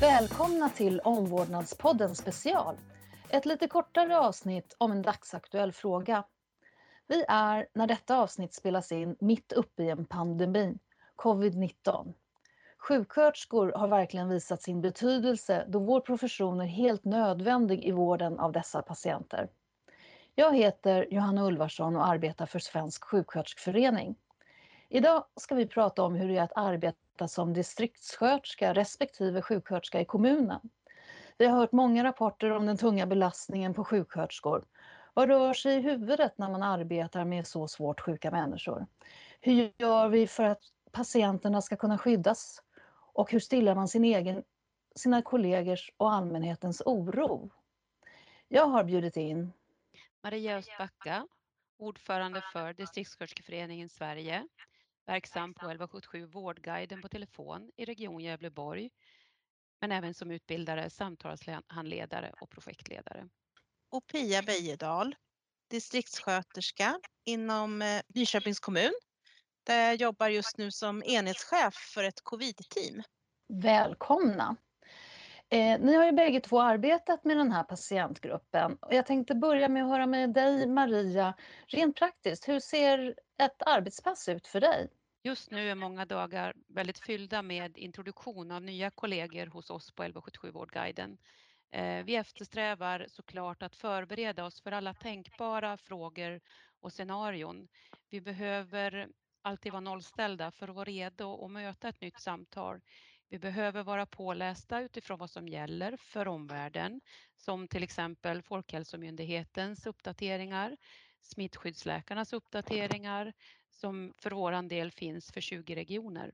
Välkomna till Omvårdnadspodden special. Ett lite kortare avsnitt om en dagsaktuell fråga. Vi är, när detta avsnitt spelas in, mitt uppe i en pandemi, covid-19. Sjuksköterskor har verkligen visat sin betydelse då vår profession är helt nödvändig i vården av dessa patienter. Jag heter Johanna Ulvarsson och arbetar för Svensk sjuksköterskeförening. Idag ska vi prata om hur det är att arbeta som distriktssköterska respektive sjuksköterska i kommunen. Vi har hört många rapporter om den tunga belastningen på sjuksköterskor. Vad rör sig i huvudet när man arbetar med så svårt sjuka människor? Hur gör vi för att patienterna ska kunna skyddas? Och hur stillar man sin egen, sina kollegors och allmänhetens oro? Jag har bjudit in Maria Östbacka, ordförande för Distriktssköterskeföreningen Sverige, verksam på 1177 Vårdguiden på telefon i Region Gävleborg, men även som utbildare, samtalshandledare och projektledare. Och Pia Bejedal, distriktssköterska inom eh, Nyköpings kommun, där jag jobbar just nu som enhetschef för ett covid-team. Välkomna! Eh, ni har ju bägge två arbetat med den här patientgruppen. Och jag tänkte börja med att höra med dig, Maria. Rent praktiskt, hur ser ett arbetspass ut för dig? Just nu är många dagar väldigt fyllda med introduktion av nya kollegor hos oss på 1177 Vårdguiden. Eh, vi eftersträvar såklart att förbereda oss för alla tänkbara frågor och scenarion. Vi behöver alltid vara nollställda för att vara redo att möta ett nytt samtal. Vi behöver vara pålästa utifrån vad som gäller för omvärlden, som till exempel Folkhälsomyndighetens uppdateringar, smittskyddsläkarnas uppdateringar, som för våran del finns för 20 regioner.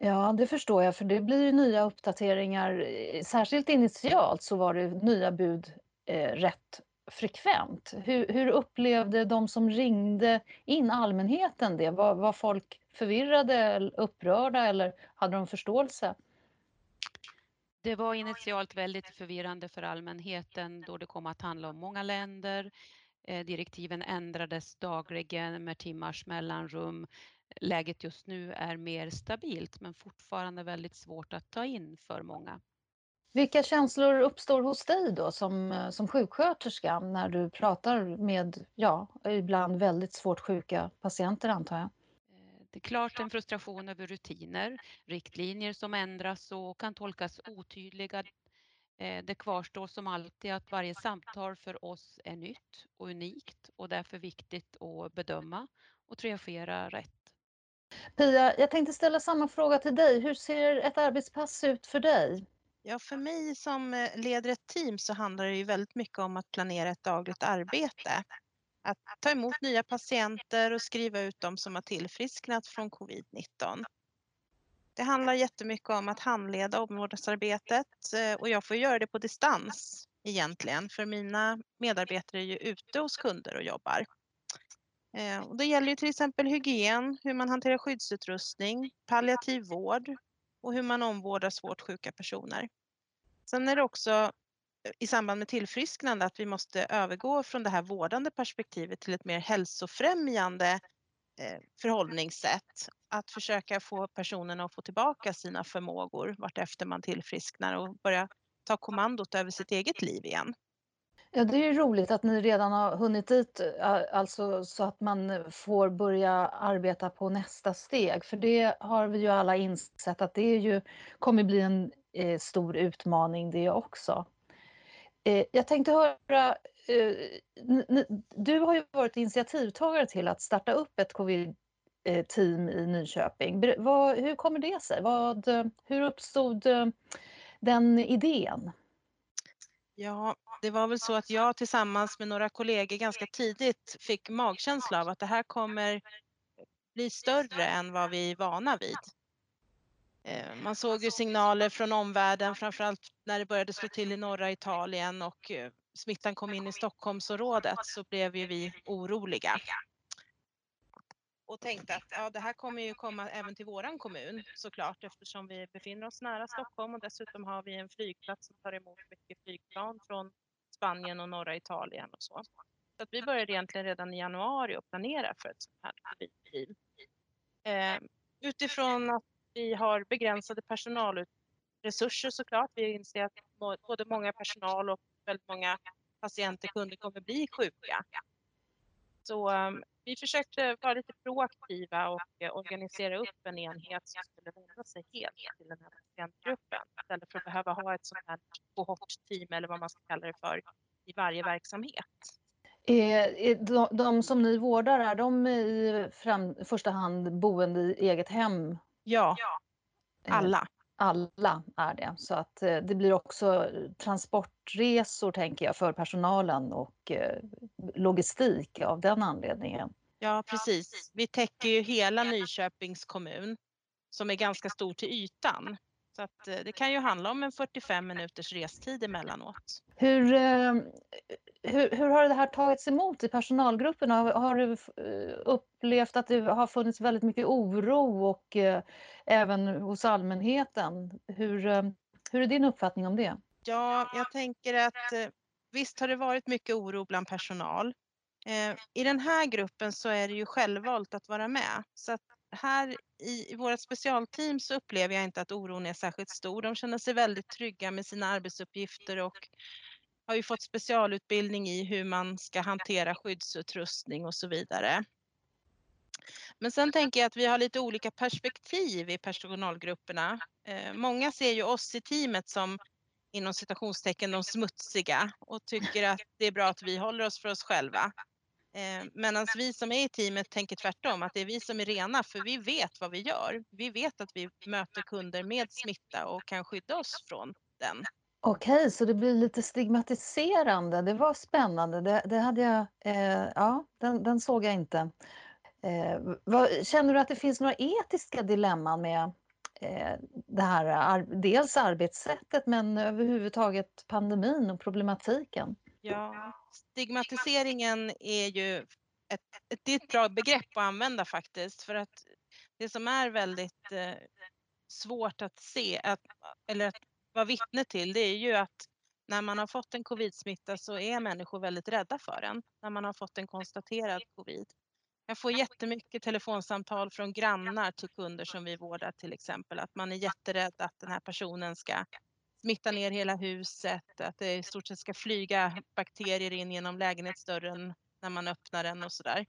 Ja, det förstår jag, för det blir ju nya uppdateringar. Särskilt initialt så var det nya bud eh, rätt frekvent. Hur, hur, upplevde de som ringde in, allmänheten, det? Var, var folk förvirrade, upprörda eller hade de förståelse? Det var initialt väldigt förvirrande för allmänheten då det kom att handla om många länder. Eh, direktiven ändrades dagligen med timmars mellanrum. Läget just nu är mer stabilt men fortfarande väldigt svårt att ta in för många. Vilka känslor uppstår hos dig då som, eh, som sjuksköterska när du pratar med, ja, ibland väldigt svårt sjuka patienter antar jag? Det är klart en frustration över rutiner, riktlinjer som ändras och kan tolkas otydliga. Eh, det kvarstår som alltid att varje samtal för oss är nytt och unikt och därför viktigt att bedöma och triagera rätt. Pia, jag tänkte ställa samma fråga till dig. Hur ser ett arbetspass ut för dig? Ja, för mig som eh, leder ett team så handlar det ju väldigt mycket om att planera ett dagligt arbete att ta emot nya patienter och skriva ut dem som har tillfrisknat från covid-19. Det handlar jättemycket om att handleda omvårdnadsarbetet eh, och jag får göra det på distans egentligen för mina medarbetare är ju ute hos kunder och jobbar. Eh, och det gäller ju till exempel hygien, hur man hanterar skyddsutrustning, palliativ vård och hur man omvårdar svårt sjuka personer. Sen är det också eh, i samband med tillfrisknande att vi måste övergå från det här vårdande perspektivet till ett mer hälsofrämjande Eh, förhållningssätt. Att försöka få personerna att få tillbaka sina förmågor vartefter man tillfrisknar och börja ta kommandot över sitt eget liv igen. Ja, det är ju roligt att ni redan har hunnit dit, eh, alltså så att man eh, får börja arbeta på nästa steg. För det har vi ju alla insett att det är ju, kommer bli en eh, stor utmaning det också. Eh, jag tänkte höra, Eh, du har ju varit initiativtagare till att starta upp ett covid-team i Nyköping. hur kommer det sig? Vad, hur uppstod eh, den idén? Ja, det var väl så att jag tillsammans med några kollegor ganska tidigt fick magkänsla av att det här kommer bli större än vad vi är vana vid. Eh, man såg ju signaler från omvärlden, framförallt när det började slå till i norra Italien och smittan kom in i Stockholmsområdet så blev ju vi oroliga. Och tänkte att ja, det här kommer ju komma även till våran kommun såklart eftersom vi befinner oss nära Stockholm och dessutom har vi en flygplats som tar emot mycket flygplan från Spanien och norra Italien och så. Så att vi började egentligen redan i januari att planera för ett sånt här covid-team. Eh, utifrån att vi har begränsade personalresurser såklart. Vi inser att både många personal och väldigt många patienter, kunder kommer bli sjuka. Så um, vi försökte vara lite proaktiva och uh, organisera upp en enhet som skulle vända sig helt till den här patientgruppen istället för att behöva ha ett sånt här kohortteam eller vad man ska kalla det för i varje verksamhet. Är, de, de som ni vårdar, är de i fram, första hand boende i eget hem? Ja, eh, alla. Alla är det, så att eh, det blir också transportresor tänker jag för personalen och eh, logistik av den anledningen. Ja, precis. Vi täcker ju hela Nyköpings kommun som är ganska stor till ytan. Så att det kan ju handla om en 45 minuters restid emellanåt. Hur, hur, hur, har det här tagits emot i personalgruppen? Har, har, du eh, upplevt att det har funnits väldigt mycket oro och eh, även hos allmänheten? Hur, eh, hur är din uppfattning om det? Ja, jag tänker att eh, visst har det varit mycket oro bland personal. Eh, I den här gruppen så är det ju självvalt att vara med. Så att här i, i vårt specialteam så upplever jag inte att oron är särskilt stor. De känner sig väldigt trygga med sina arbetsuppgifter och har ju fått specialutbildning i hur man ska hantera skyddsutrustning och så vidare. Men sen tänker jag att vi har lite olika perspektiv i personalgrupperna. Eh, många ser ju oss i teamet som inom citationstecken de smutsiga och tycker att det är bra att vi håller oss för oss själva. Eh, Medan vi som är i teamet tänker tvärtom, att det är vi som är rena för vi vet vad vi gör. Vi vet att vi möter kunder med smitta och kan skydda oss från den. Okej, så det blir lite stigmatiserande. Det var spännande. Det, det hade jag, eh, ja, den, den, såg jag inte. Eh, vad, känner du att det finns några etiska dilemman med eh, det här, ar, dels arbetssättet men överhuvudtaget pandemin och problematiken? Ja, stigmatiseringen är ju ett, ett, det är ett bra begrepp att använda faktiskt för att det som är väldigt eh, svårt att se att, eller att vara vittne till det är ju att när man har fått en covid-smitta så är människor väldigt rädda för den när man har fått en konstaterad covid. Jag får jättemycket telefonsamtal från grannar till kunder som vi vårdar till exempel att man är jätterädd att den här personen ska smitta ner hela huset, att det i stort sett ska flyga bakterier in genom lägenhetsdörren när man öppnar den och sådär.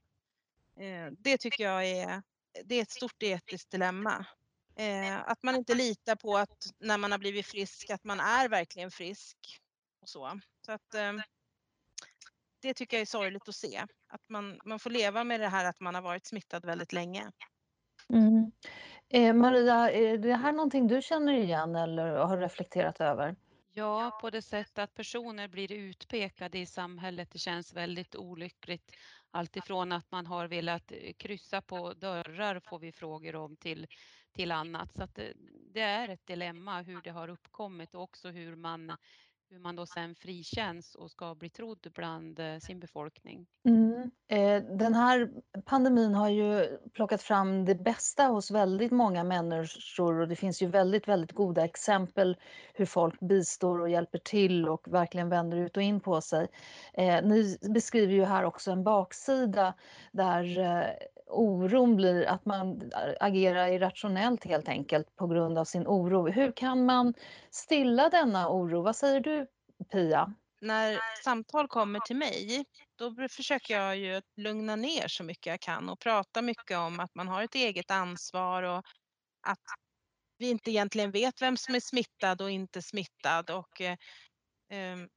Eh, det tycker jag är, det är ett stort etiskt dilemma. Eh, att man inte litar på att när man har blivit frisk att man är verkligen frisk. Och så så att, eh, det tycker jag är sorgligt att se. Att man, man får leva med det här att man har varit smittad väldigt länge. Mm. Eh, Maria, är det här någonting du känner igen eller har reflekterat över? Ja, på det sättet att personer blir utpekade i samhället. Det känns väldigt olyckligt. Alltifrån att man har velat eh, kryssa på dörrar får vi frågor om till, till annat. Så att det, det är ett dilemma hur det har uppkommit och också hur man hur man då sen frikänns och ska bli trodd bland eh, sin befolkning. Mm. Eh, den här pandemin har ju plockat fram det bästa hos väldigt många människor och det finns ju väldigt, väldigt goda exempel hur folk bistår och hjälper till och verkligen vänder ut och in på sig. Eh, ni beskriver ju här också en baksida där eh, oron blir att man agerar irrationellt helt enkelt på grund av sin oro. Hur kan man stilla denna oro? Vad säger du Pia? När samtal kommer till mig, då försöker jag ju lugna ner så mycket jag kan och prata mycket om att man har ett eget ansvar och att vi inte egentligen vet vem som är smittad och inte smittad och eh, ehm,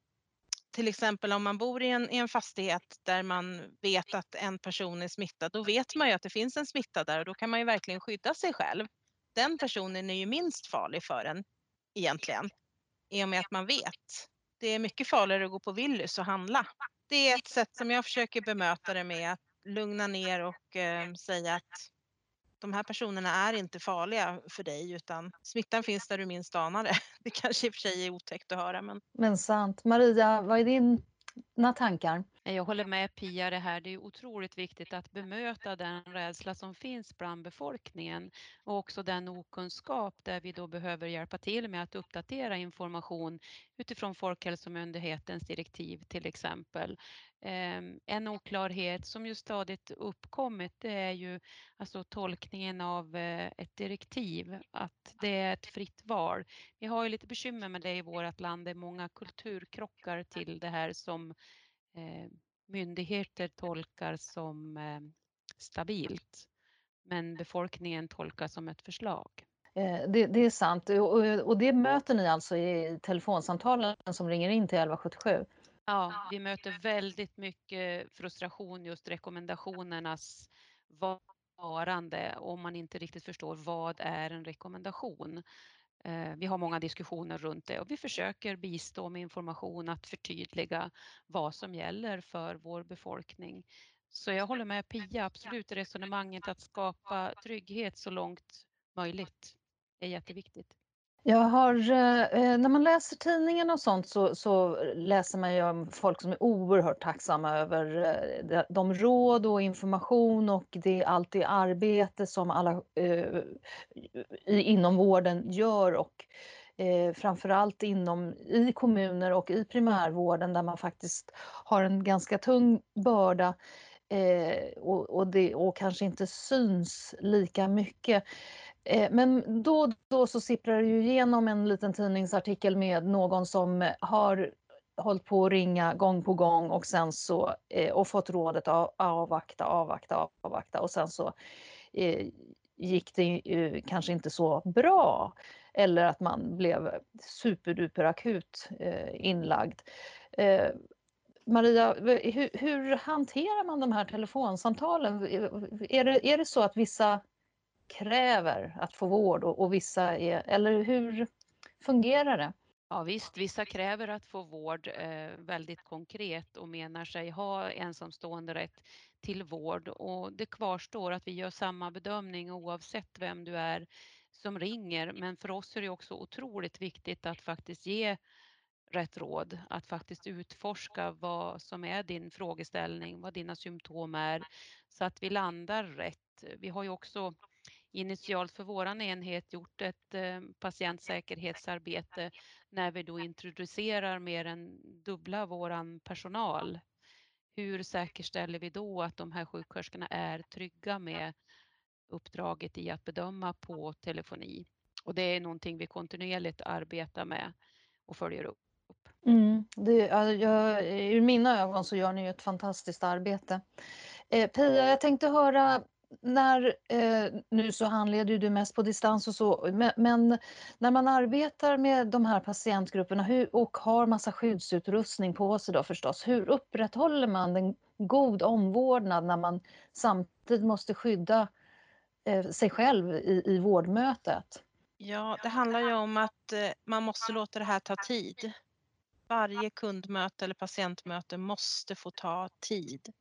till exempel om man bor i en, i en fastighet där man vet att en person är smittad, då vet man ju att det finns en smitta där och då kan man ju verkligen skydda sig själv. Den personen är ju minst farlig för en egentligen, i och med att man vet. Det är mycket farligare att gå på Willys och handla. Det är ett sätt som jag försöker bemöta det med, att lugna ner och eh, säga att de här personerna är inte farliga för dig utan smittan finns där du minst anar det. Det kanske i och för sig är otäckt att höra. Men, men sant. Maria, vad är dina tankar? Jag håller med Pia det här. Det är otroligt viktigt att bemöta den rädsla som finns bland befolkningen och också den okunskap där vi då behöver hjälpa till med att uppdatera information utifrån Folkhälsomyndighetens direktiv till exempel. Ehm, en oklarhet som ju stadigt uppkommit det är ju alltså tolkningen av eh, ett direktiv, att det är ett fritt val. Vi har ju lite bekymmer med det i vårt land, det är många kulturkrockar till det här som myndigheter tolkar som eh, stabilt men befolkningen tolkar som ett förslag. Eh, det, det, är sant och, det möter ni alltså i telefonsamtalen som ringer in till 1177? Ja, vi möter väldigt mycket frustration just rekommendationernas varande om man inte riktigt förstår vad är en rekommendation. Eh, vi har många diskussioner runt det och vi försöker bistå med information att förtydliga vad som gäller för vår befolkning. Så jag håller med Pia, absolut resonemanget att skapa trygghet så långt möjligt är jätteviktigt. Jag har, eh, när man läser tidningen och sånt så, så, läser man ju om folk som är oerhört tacksamma över eh, de råd och information och det, allt det arbete som alla eh, inom vården gör och eh, framförallt inom, i kommuner och i primärvården där man faktiskt har en ganska tung börda eh, och, och, det, och kanske inte syns lika mycket. Eh, men då och då så sipprar det ju igenom en liten tidningsartikel med någon som har hållit på att ringa gång på gång och sen så eh, och fått rådet att avvakta, avvakta, avvakta och sen så eh, gick det kanske inte så bra eller att man blev superduper akut inlagd. Maria, hur, hur hanterar man de här telefonsamtalen? Är det, är det så att vissa kräver att få vård och, och vissa är, eller hur fungerar det? Ja visst, vissa kräver att få vård eh, väldigt konkret och menar sig ha ensamstående rätt till vård och det kvarstår att vi gör samma bedömning oavsett vem du är som ringer. Men för oss är det också otroligt viktigt att faktiskt ge rätt råd, att faktiskt utforska vad som är din frågeställning, vad dina symptom är så att vi landar rätt. Vi har ju också initialt för våran enhet gjort ett eh, patientsäkerhetsarbete när vi då introducerar mer än dubbla våran personal. Hur säkerställer vi då att de här sjuksköterskorna är trygga med uppdraget i att bedöma på telefoni? Och det är någonting vi kontinuerligt arbetar med och följer upp. Mm, det, jag, ur mina ögon så gör ni ett fantastiskt arbete. Eh, Pia, jag tänkte höra när, eh, nu så handleder du mest på distans och så, men, men, när man arbetar med de här patientgrupperna hur, och har massa skyddsutrustning på sig då förstås, hur upprätthåller man en god omvårdnad när man samtidigt måste skydda eh, sig själv i, i vårdmötet? Ja, det handlar ju om att eh, man måste låta det här ta tid. Varje kundmöte eller patientmöte måste få ta tid.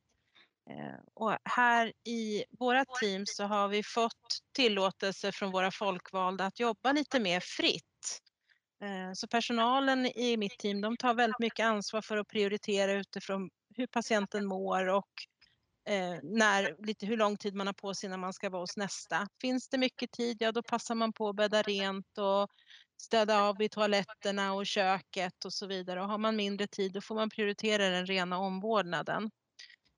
Eh, och här i våra team så har vi fått tillåtelse från våra folkvalda att jobba lite mer fritt. Eh, så personalen i mitt team de tar väldigt mycket ansvar för att prioritera utifrån hur patienten mår och eh, när, lite hur lång tid man har på sig när man ska vara hos nästa. Finns det mycket tid, ja då passar man på att bädda rent och städa av i toaletterna och köket och så vidare. Och har man mindre tid då får man prioritera den rena omvårdnaden.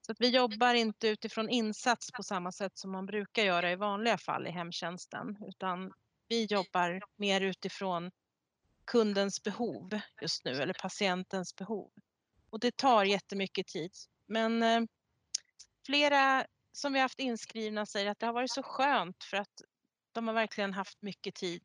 Så att vi jobbar inte utifrån insats på samma sätt som man brukar göra i vanliga fall i hemtjänsten, utan vi jobbar mer utifrån kundens behov just nu, eller patientens behov. Och det tar jättemycket tid. Men eh, flera som vi haft inskrivna säger att det har varit så skönt för att de har verkligen haft mycket tid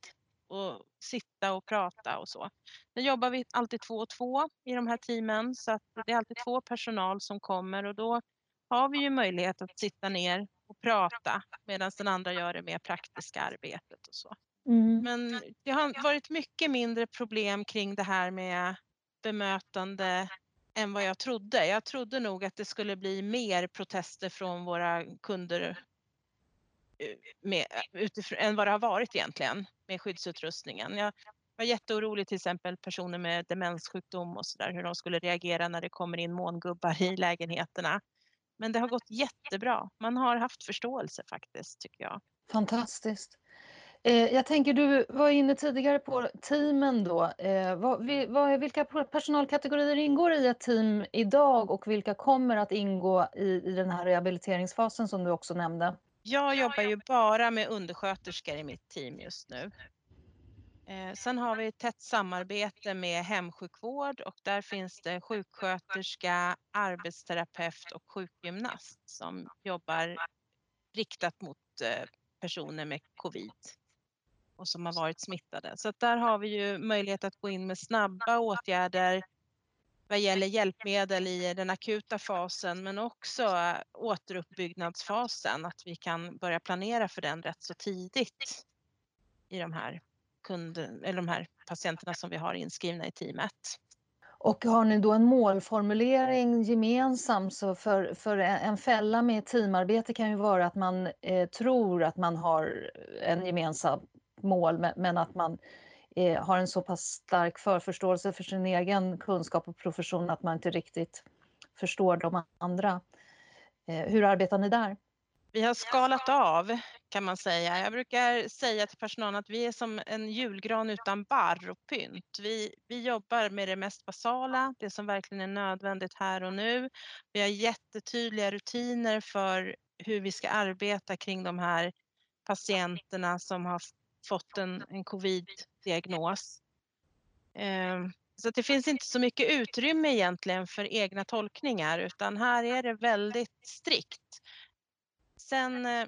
att sitta och prata och så. Nu jobbar vi alltid två och två i de här teamen så att det är alltid två personal som kommer och då har vi ju möjlighet att sitta ner och prata medan den andra gör det mer praktiska arbetet och så. Mm. Men det har varit mycket mindre problem kring det här med bemötande än vad jag trodde. Jag trodde nog att det skulle bli mer protester från våra kunder med, eh, utifrån, än vad det har varit egentligen med skyddsutrustningen. Jag var jätteorolig till exempel personer med demenssjukdom och sådär, hur de skulle reagera när det kommer in mångubbar i lägenheterna. Men det har gått jättebra. Man har haft förståelse faktiskt, tycker jag. Fantastiskt. Eh, jag tänker, du var inne tidigare på teamen då. Eh, vilka personalkategorier ingår i ett team idag och vilka kommer att ingå i den här rehabiliteringsfasen som du också nämnde? Jag jobbar ju bara med undersköterskor i mitt team just nu. Eh, sen har vi ett tätt samarbete med hemsjukvård och där finns det sjuksköterska, arbetsterapeut och sjukgymnast som jobbar riktat mot eh, personer med covid och som har varit smittade. Så där har vi ju möjlighet att gå in med snabba åtgärder vad gäller hjälpmedel i den akuta fasen men också äh, återuppbyggnadsfasen, att vi kan börja planera för den rätt så tidigt i de här, kunden, eller de här patienterna som vi har inskrivna i teamet. Och har ni då en målformulering gemensam så för, för en fälla med teamarbete kan ju vara att man eh, tror att man har en gemensam mål men att man eh, har en så pass stark förförståelse för sin egen kunskap och profession att man inte riktigt förstår de andra. Eh, hur arbetar ni där? Vi har skalat av kan man säga. Jag brukar säga till personalen att vi är som en julgran utan barr och pynt. Vi, vi jobbar med det mest basala, det som verkligen är nödvändigt här och nu. Vi har jättetydliga rutiner för hur vi ska arbeta kring de här patienterna som har fått en, en covid-diagnos. Eh, så det finns inte så mycket utrymme egentligen för egna tolkningar utan här är det väldigt strikt. Sen eh,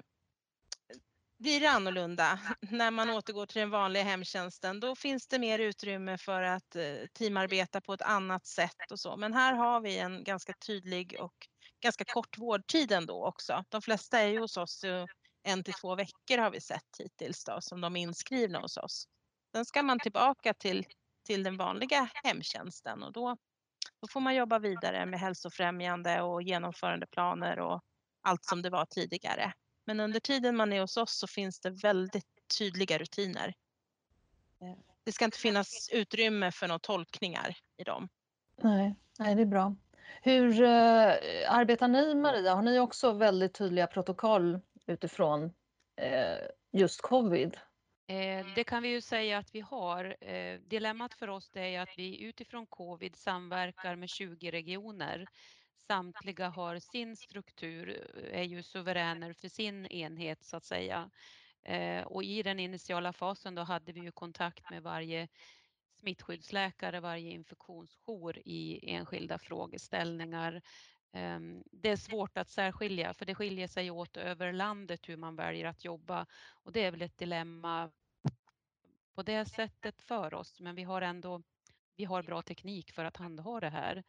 blir det annorlunda när man återgår till den vanliga hemtjänsten. Då finns det mer utrymme för att eh, teamarbeta på ett annat sätt och så. Men här har vi en ganska tydlig och ganska kort vårdtid ändå också. De flesta är ju hos oss en till två veckor har vi sett hittills då, som de är inskrivna hos oss. Sen ska man tillbaka till, till den vanliga hemtjänsten och då, då får man jobba vidare med hälsofrämjande och genomförandeplaner och allt som det var tidigare. Men under tiden man är hos oss så finns det väldigt tydliga rutiner. Eh, det ska inte finnas utrymme för några tolkningar i dem. Nej, nej det är bra. Hur eh, arbetar ni Maria? Har ni också väldigt tydliga protokoll utifrån eh, just covid? Eh, det kan vi ju säga att vi har. Eh, dilemmat för oss är att vi utifrån covid samverkar med 20 regioner. Samtliga har sin struktur, eh, är ju suveräner för sin enhet så att säga. Och i den initiala fasen då hade vi ju kontakt med varje smittskyddsläkare, varje infektionsjour i enskilda frågeställningar Ehm, det är svårt att särskilja för det skiljer sig åt över landet hur man väljer att jobba och det är väl ett dilemma på det sättet för oss men vi har ändå vi har bra teknik för att handha det här.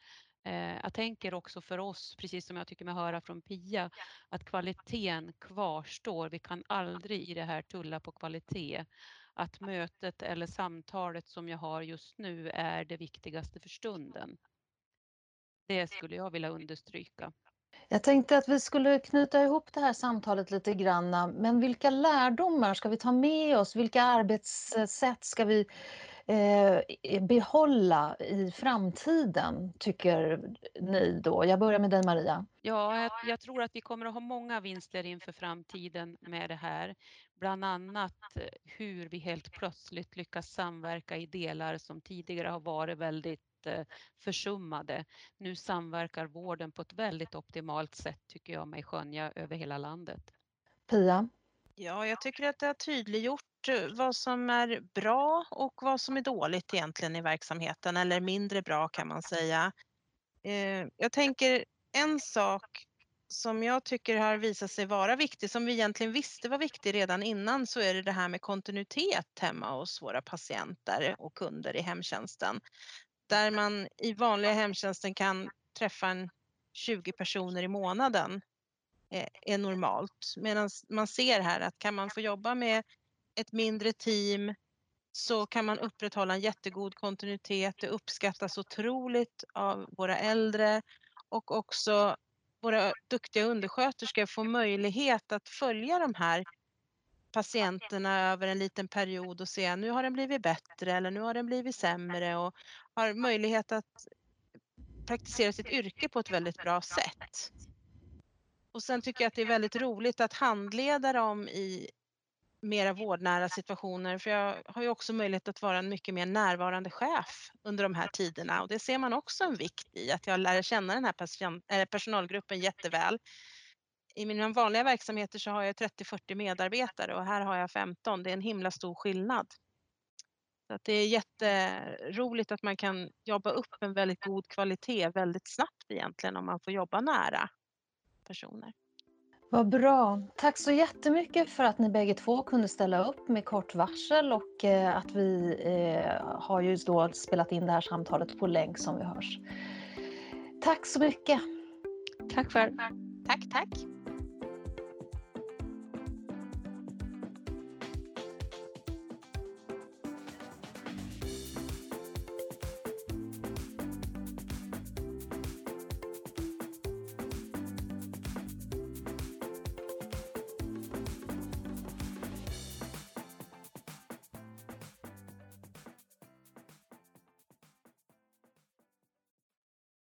Eh, jag tänker också för oss, precis som jag tycker mig höra från Pia, att kvaliteten kvarstår. Vi kan aldrig i det här tulla på kvalitet. Att mötet eller samtalet som jag har just nu är det viktigaste för stunden. Det skulle jag vilja understryka. Jag tänkte att vi skulle knyta ihop det här samtalet lite grann. Men vilka lärdomar ska vi ta med oss? Vilka arbetssätt ska vi eh, behålla i framtiden, tycker ni då? Jag börjar med dig Maria. Ja, jag, jag, tror att vi kommer att ha många vinster inför framtiden med det här. Bland annat eh, hur vi helt plötsligt lyckas samverka i delar som tidigare har varit väldigt försummade. Nu samverkar vården på ett väldigt optimalt sätt tycker jag mig skönja över hela landet. Pia? Ja, jag tycker att det har tydliggjort eh, vad som är bra och vad som är dåligt egentligen i verksamheten eller mindre bra kan man säga. Eh, jag tänker en sak som jag tycker har visat sig vara viktig, som vi egentligen visste var viktig redan innan, så är det det här med kontinuitet hemma hos våra patienter och kunder i hemtjänsten där man i vanliga hemtjänsten kan träffa en 20 personer i månaden eh, är normalt. Medan man ser här att kan man få jobba med ett mindre team så kan man upprätthålla en jättegod kontinuitet. Det uppskattas otroligt av våra äldre och också våra duktiga undersköterskor får möjlighet att följa de här patienterna över en liten period och se nu har den blivit bättre eller nu har den blivit sämre och har möjlighet att praktisera sitt yrke på ett väldigt bra sätt. Och sen tycker jag att det är väldigt roligt att handleda dem i mera vårdnära situationer för jag har ju också möjlighet att vara en mycket mer närvarande chef under de här tiderna och det ser man också en vikt i att jag lär känna den här personalgruppen jätteväl. I mina vanliga verksamheter så har jag 30-40 medarbetare och här har jag 15. Det är en himla stor skillnad. Så det är jätteroligt att man kan jobba upp en väldigt god kvalitet väldigt snabbt egentligen om man får jobba nära personer. Vad bra. Tack så jättemycket för att ni bägge två kunde ställa upp med kort varsel och eh, att vi eh, har ju då spelat in det här samtalet på länk som vi hörs. Tack så mycket. Tack själv. Tack, tack.